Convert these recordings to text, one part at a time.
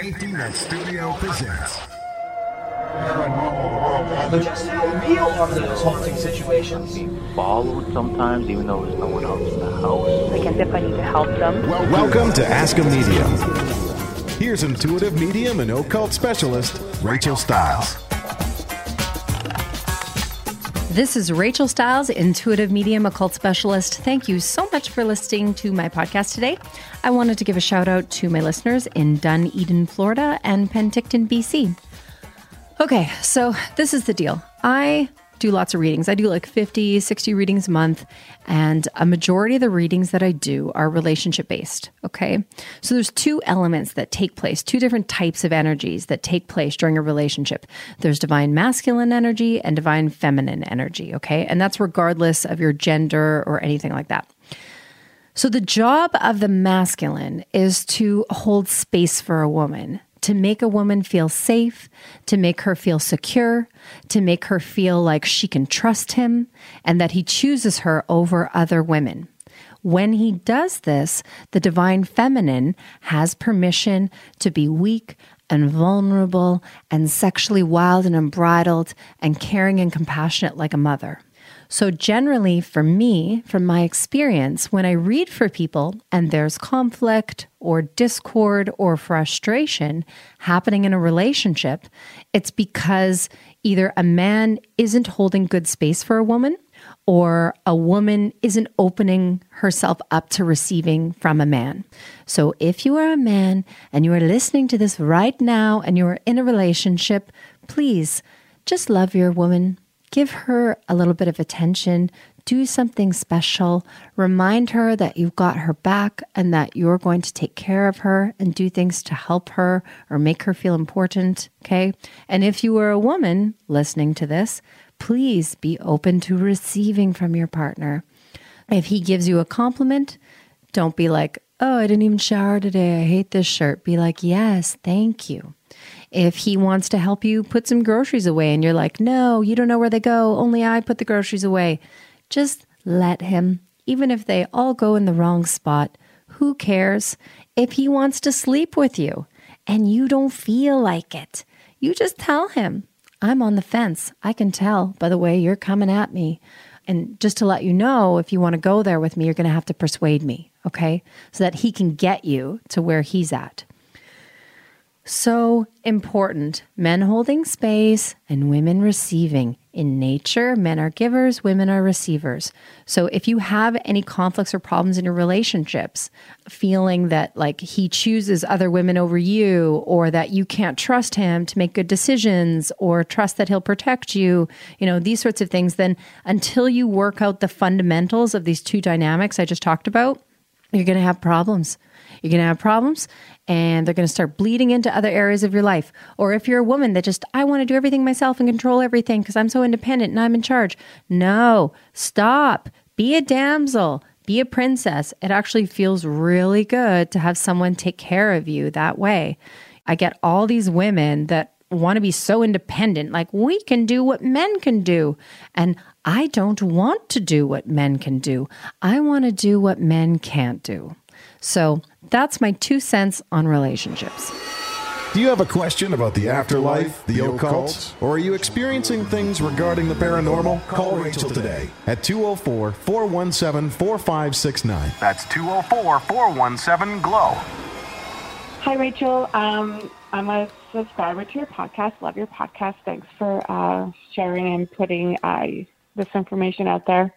Safety Net Studio presents. But just how real are those haunting situations? followed sometimes, even though there's no one else in the house. I guess if I need to help them. Welcome to Ask a Medium. Here's intuitive medium and occult specialist Rachel Stiles. This is Rachel Stiles, intuitive medium occult specialist. Thank you so much for listening to my podcast today. I wanted to give a shout out to my listeners in Dunedin, Florida and Penticton, BC. Okay, so this is the deal. I do lots of readings. I do like 50, 60 readings a month, and a majority of the readings that I do are relationship based, okay? So there's two elements that take place, two different types of energies that take place during a relationship. There's divine masculine energy and divine feminine energy, okay? And that's regardless of your gender or anything like that. So, the job of the masculine is to hold space for a woman, to make a woman feel safe, to make her feel secure, to make her feel like she can trust him and that he chooses her over other women. When he does this, the divine feminine has permission to be weak and vulnerable and sexually wild and unbridled and caring and compassionate like a mother. So, generally, for me, from my experience, when I read for people and there's conflict or discord or frustration happening in a relationship, it's because either a man isn't holding good space for a woman or a woman isn't opening herself up to receiving from a man. So, if you are a man and you are listening to this right now and you are in a relationship, please just love your woman give her a little bit of attention, do something special, remind her that you've got her back and that you're going to take care of her and do things to help her or make her feel important. Okay. And if you are a woman listening to this, please be open to receiving from your partner. If he gives you a compliment, don't be like, oh, I didn't even shower today. I hate this shirt. Be like, yes, thank you. If he wants to help you put some groceries away and you're like, no, you don't know where they go, only I put the groceries away, just let him. Even if they all go in the wrong spot, who cares? If he wants to sleep with you and you don't feel like it, you just tell him, I'm on the fence. I can tell by the way you're coming at me. And just to let you know, if you want to go there with me, you're going to have to persuade me, okay? So that he can get you to where he's at. So important. Men holding space and women receiving. In nature, men are givers, women are receivers. So if you have any conflicts or problems in your relationships, feeling that like he chooses other women over you, or that you can't trust him to make good decisions, or trust that he'll protect you, you know, these sorts of things, then until you work out the fundamentals of these two dynamics I just talked about, you're going to have problems. You're going to have problems and they're going to start bleeding into other areas of your life. Or if you're a woman that just, I want to do everything myself and control everything because I'm so independent and I'm in charge. No, stop. Be a damsel. Be a princess. It actually feels really good to have someone take care of you that way. I get all these women that want to be so independent, like we can do what men can do. And I don't want to do what men can do. I want to do what men can't do. So that's my two cents on relationships. Do you have a question about the afterlife, the occult, or are you experiencing things regarding the paranormal? Call Rachel today at 204 417 4569. That's 204 417 GLOW. Hi, Rachel. Um, I'm a subscriber to your podcast. Love your podcast. Thanks for uh, sharing and putting uh, this information out there.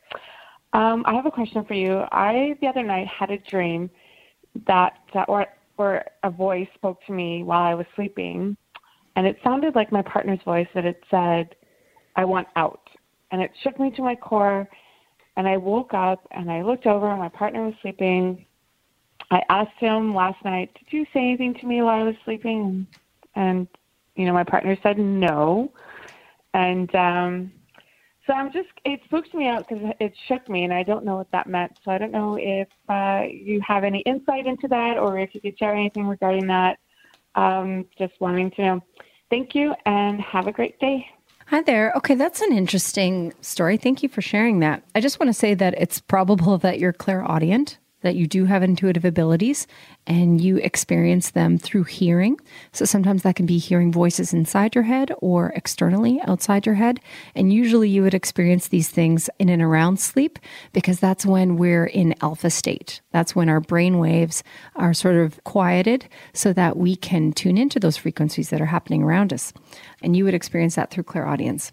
Um, I have a question for you. I, the other night, had a dream that, or, or a voice spoke to me while I was sleeping, and it sounded like my partner's voice that it said, I want out. And it shook me to my core, and I woke up and I looked over, and my partner was sleeping. I asked him last night, Did you say anything to me while I was sleeping? And, you know, my partner said no. And, um, so I'm just, it spooked me out because it shook me and I don't know what that meant. So I don't know if uh, you have any insight into that or if you could share anything regarding that. Um, just wanting to know. Thank you and have a great day. Hi there. Okay, that's an interesting story. Thank you for sharing that. I just want to say that it's probable that you're clairaudient. That you do have intuitive abilities and you experience them through hearing. So sometimes that can be hearing voices inside your head or externally outside your head. And usually you would experience these things in and around sleep because that's when we're in alpha state. That's when our brain waves are sort of quieted so that we can tune into those frequencies that are happening around us. And you would experience that through clairaudience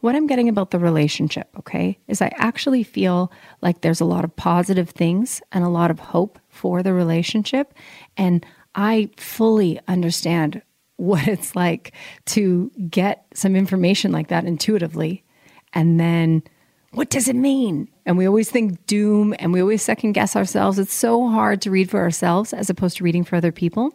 what I'm getting about the relationship, okay, is I actually feel like there's a lot of positive things and a lot of hope for the relationship. And I fully understand what it's like to get some information like that intuitively. And then what does it mean? And we always think doom and we always second guess ourselves. It's so hard to read for ourselves as opposed to reading for other people.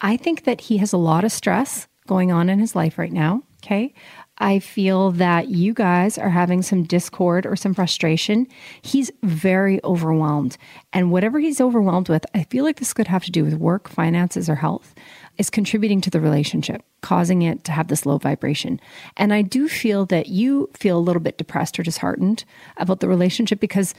I think that he has a lot of stress going on in his life right now. Okay. I feel that you guys are having some discord or some frustration. He's very overwhelmed. And whatever he's overwhelmed with, I feel like this could have to do with work, finances, or health, is contributing to the relationship, causing it to have this low vibration. And I do feel that you feel a little bit depressed or disheartened about the relationship because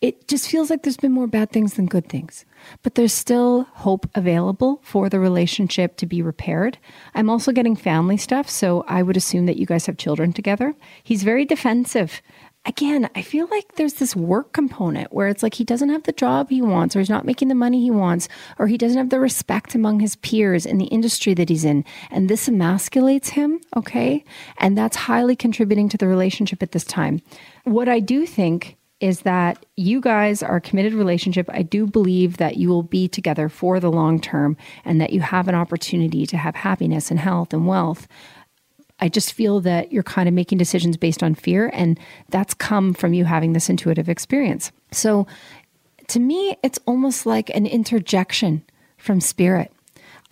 it just feels like there's been more bad things than good things. But there's still hope available for the relationship to be repaired. I'm also getting family stuff, so I would assume that you guys have children together. He's very defensive. Again, I feel like there's this work component where it's like he doesn't have the job he wants, or he's not making the money he wants, or he doesn't have the respect among his peers in the industry that he's in. And this emasculates him, okay? And that's highly contributing to the relationship at this time. What I do think is that you guys are a committed relationship. I do believe that you will be together for the long term and that you have an opportunity to have happiness and health and wealth. I just feel that you're kind of making decisions based on fear, and that's come from you having this intuitive experience. So, to me, it's almost like an interjection from spirit.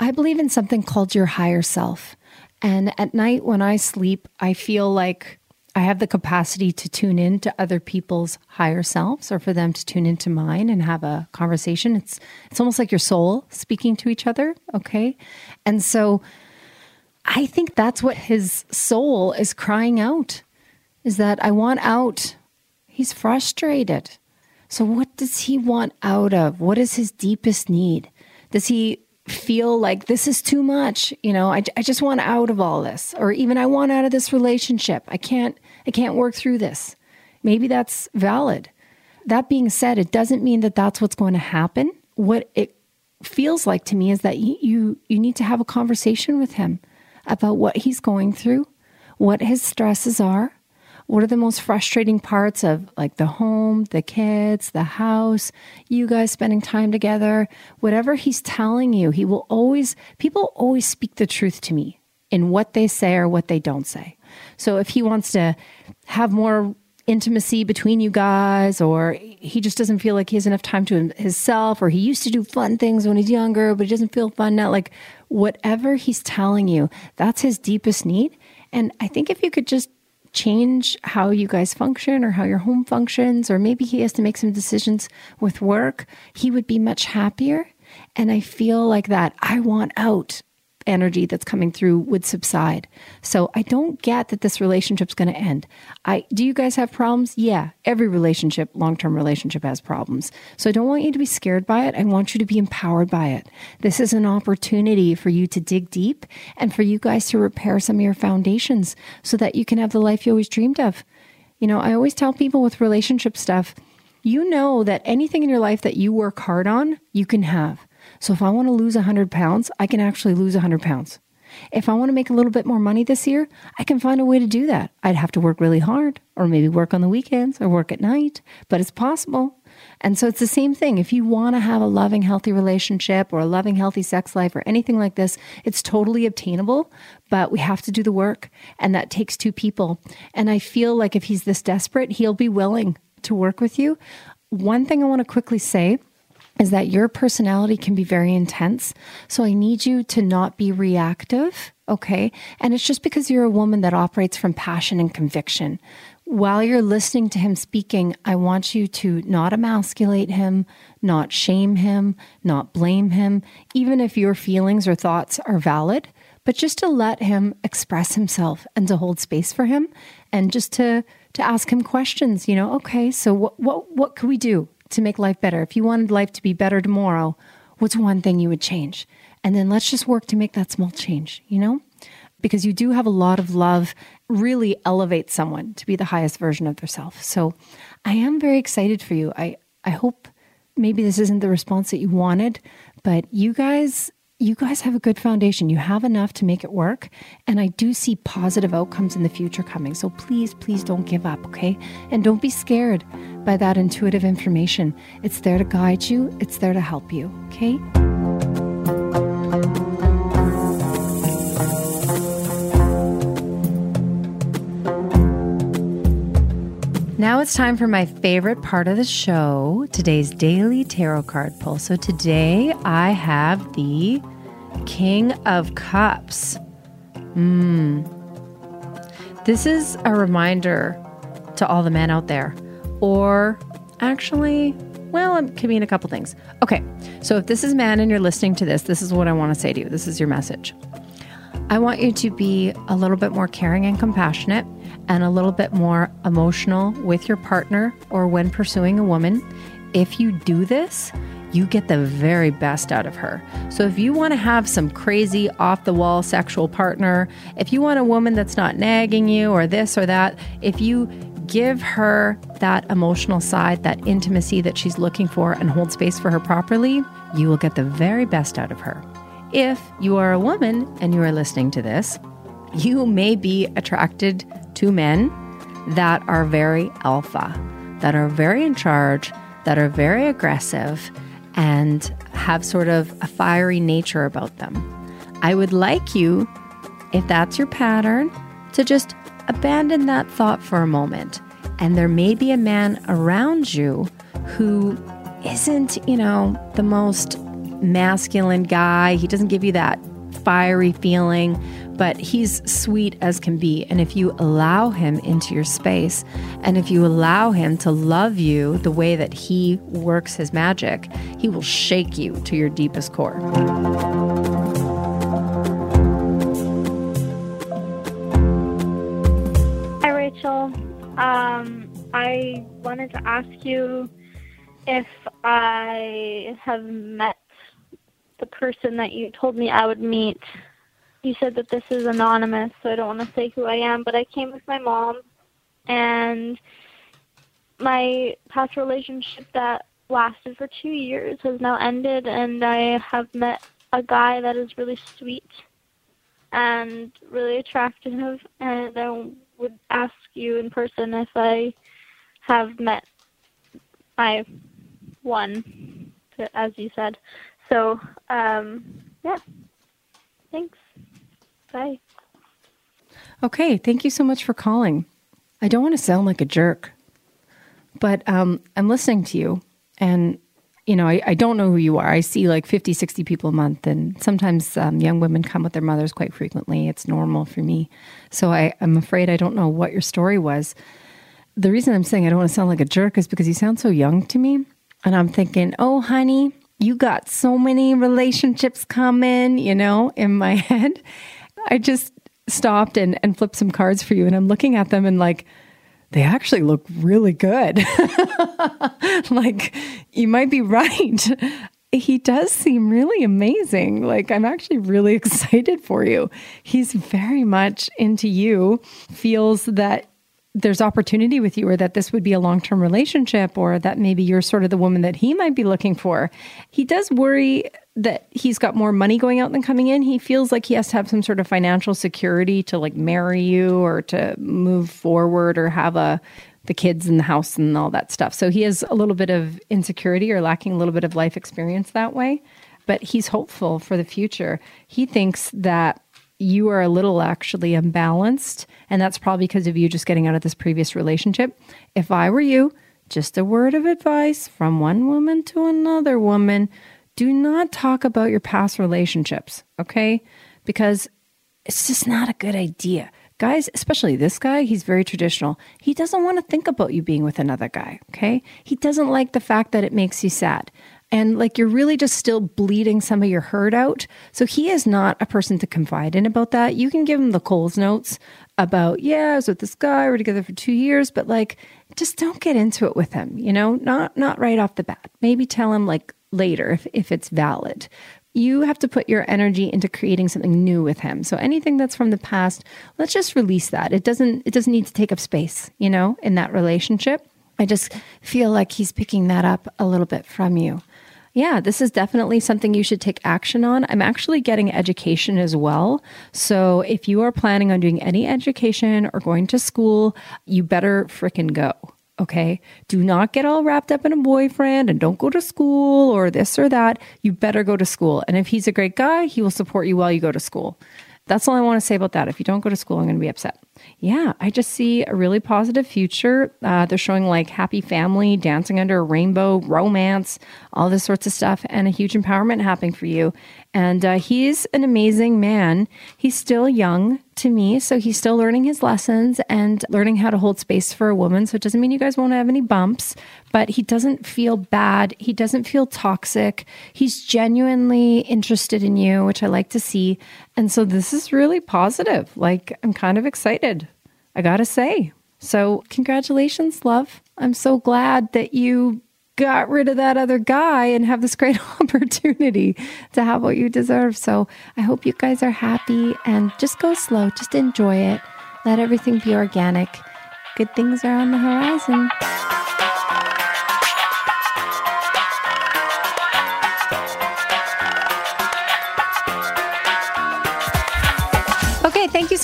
I believe in something called your higher self. And at night when I sleep, I feel like I have the capacity to tune in to other people's higher selves or for them to tune into mine and have a conversation. It's it's almost like your soul speaking to each other, okay? And so I think that's what his soul is crying out is that I want out. He's frustrated. So what does he want out of? What is his deepest need? Does he feel like this is too much? You know, I, I just want out of all this, or even I want out of this relationship. I can't I can't work through this. Maybe that's valid. That being said, it doesn't mean that that's what's going to happen. What it feels like to me is that you you need to have a conversation with him about what he's going through, what his stresses are, what are the most frustrating parts of like the home, the kids, the house, you guys spending time together, whatever he's telling you, he will always people always speak the truth to me in what they say or what they don't say. So if he wants to have more intimacy between you guys, or he just doesn't feel like he has enough time to himself, or he used to do fun things when he's younger, but he doesn't feel fun now. Like whatever he's telling you, that's his deepest need. And I think if you could just change how you guys function or how your home functions, or maybe he has to make some decisions with work, he would be much happier. And I feel like that I want out energy that's coming through would subside. So I don't get that this relationship's going to end. I do you guys have problems? Yeah, every relationship, long-term relationship has problems. So I don't want you to be scared by it. I want you to be empowered by it. This is an opportunity for you to dig deep and for you guys to repair some of your foundations so that you can have the life you always dreamed of. You know, I always tell people with relationship stuff, you know that anything in your life that you work hard on, you can have. So if I want to lose 100 pounds, I can actually lose 100 pounds. If I want to make a little bit more money this year, I can find a way to do that. I'd have to work really hard, or maybe work on the weekends, or work at night, but it's possible. And so it's the same thing. If you want to have a loving, healthy relationship or a loving, healthy sex life or anything like this, it's totally obtainable, but we have to do the work. And that takes two people. And I feel like if he's this desperate, he'll be willing to work with you. One thing I want to quickly say is that your personality can be very intense. So I need you to not be reactive. Okay. And it's just because you're a woman that operates from passion and conviction. While you're listening to him speaking, I want you to not emasculate him, not shame him, not blame him, even if your feelings or thoughts are valid, but just to let him express himself and to hold space for him and just to to ask him questions, you know, okay, so what what what could we do? To make life better, if you wanted life to be better tomorrow, what's one thing you would change? And then let's just work to make that small change, you know? Because you do have a lot of love, really elevate someone to be the highest version of themselves. So I am very excited for you. I, I hope maybe this isn't the response that you wanted, but you guys you guys have a good foundation. You have enough to make it work. And I do see positive outcomes in the future coming. So please, please don't give up, okay? And don't be scared by that intuitive information. It's there to guide you, it's there to help you, okay? Now it's time for my favorite part of the show, today's daily tarot card pull. So today I have the King of Cups. Hmm. This is a reminder to all the men out there, or actually, well, it can mean a couple things. Okay, so if this is man and you're listening to this, this is what I want to say to you. This is your message. I want you to be a little bit more caring and compassionate and a little bit more emotional with your partner or when pursuing a woman. If you do this, you get the very best out of her. So if you want to have some crazy off the wall sexual partner, if you want a woman that's not nagging you or this or that, if you give her that emotional side, that intimacy that she's looking for and hold space for her properly, you will get the very best out of her. If you are a woman and you are listening to this, you may be attracted to men that are very alpha, that are very in charge, that are very aggressive, and have sort of a fiery nature about them. I would like you, if that's your pattern, to just abandon that thought for a moment. And there may be a man around you who isn't, you know, the most masculine guy. He doesn't give you that fiery feeling, but he's sweet as can be. And if you allow him into your space, and if you allow him to love you the way that he works his magic, he will shake you to your deepest core. Hi, Rachel. Um, I wanted to ask you if I have met the person that you told me I would meet. You said that this is anonymous, so I don't want to say who I am, but I came with my mom and my past relationship that lasted for two years has now ended and I have met a guy that is really sweet and really attractive and I would ask you in person if I have met my one as you said. So, um, yeah. Thanks. Bye. Okay. Thank you so much for calling. I don't want to sound like a jerk, but um, I'm listening to you. And, you know, I, I, don't know who you are. I see like 50, 60 people a month. And sometimes um, young women come with their mothers quite frequently. It's normal for me. So I, I'm afraid I don't know what your story was. The reason I'm saying I don't want to sound like a jerk is because you sound so young to me. And I'm thinking, oh, honey, you got so many relationships coming, you know, in my head. I just stopped and, and flipped some cards for you, and I'm looking at them and like, they actually look really good. like, you might be right. He does seem really amazing. Like, I'm actually really excited for you. He's very much into you, feels that there's opportunity with you or that this would be a long-term relationship or that maybe you're sort of the woman that he might be looking for. He does worry that he's got more money going out than coming in. He feels like he has to have some sort of financial security to like marry you or to move forward or have a the kids in the house and all that stuff. So he has a little bit of insecurity or lacking a little bit of life experience that way, but he's hopeful for the future. He thinks that you are a little actually imbalanced. And that's probably because of you just getting out of this previous relationship. If I were you, just a word of advice from one woman to another woman do not talk about your past relationships, okay? Because it's just not a good idea. Guys, especially this guy, he's very traditional. He doesn't want to think about you being with another guy, okay? He doesn't like the fact that it makes you sad. and like you're really just still bleeding some of your hurt out. So he is not a person to confide in about that. You can give him the Coles notes about, yeah, I was with this guy, we're together for two years, but like just don't get into it with him, you know, not not right off the bat. Maybe tell him like later if, if it's valid. You have to put your energy into creating something new with him. So anything that's from the past, let's just release that. It doesn't it doesn't need to take up space, you know, in that relationship. I just feel like he's picking that up a little bit from you. Yeah, this is definitely something you should take action on. I'm actually getting education as well. So if you are planning on doing any education or going to school, you better fricking go. Okay. Do not get all wrapped up in a boyfriend and don't go to school or this or that. You better go to school. And if he's a great guy, he will support you while you go to school. That's all I want to say about that. If you don't go to school, I'm going to be upset. Yeah, I just see a really positive future. Uh, they're showing like happy family, dancing under a rainbow, romance, all this sorts of stuff, and a huge empowerment happening for you. And uh, he's an amazing man. He's still young to me, so he's still learning his lessons and learning how to hold space for a woman. So it doesn't mean you guys won't have any bumps, but he doesn't feel bad. He doesn't feel toxic. He's genuinely interested in you, which I like to see. And so this is really positive. Like, I'm kind of excited, I gotta say. So, congratulations, love. I'm so glad that you got rid of that other guy and have this great opportunity to have what you deserve. So I hope you guys are happy and just go slow, just enjoy it. Let everything be organic. Good things are on the horizon.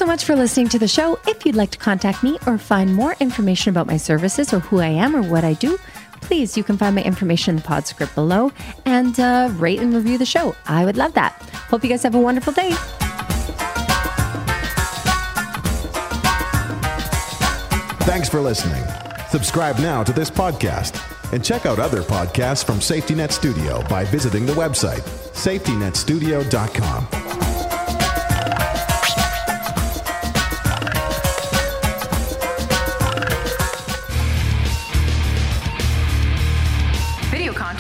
So much for listening to the show. If you'd like to contact me or find more information about my services or who I am or what I do, please, you can find my information in the pod script below and uh, rate and review the show. I would love that. Hope you guys have a wonderful day. Thanks for listening. Subscribe now to this podcast and check out other podcasts from Safety Net Studio by visiting the website safetynetstudio.com.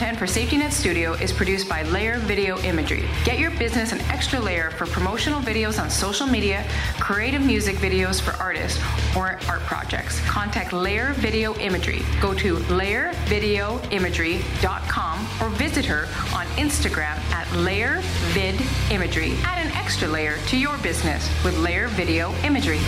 Content for Safety Net Studio is produced by Layer Video Imagery. Get your business an extra layer for promotional videos on social media, creative music videos for artists, or art projects. Contact Layer Video Imagery. Go to layervideoimagery.com or visit her on Instagram at layervidimagery. Add an extra layer to your business with Layer Video Imagery.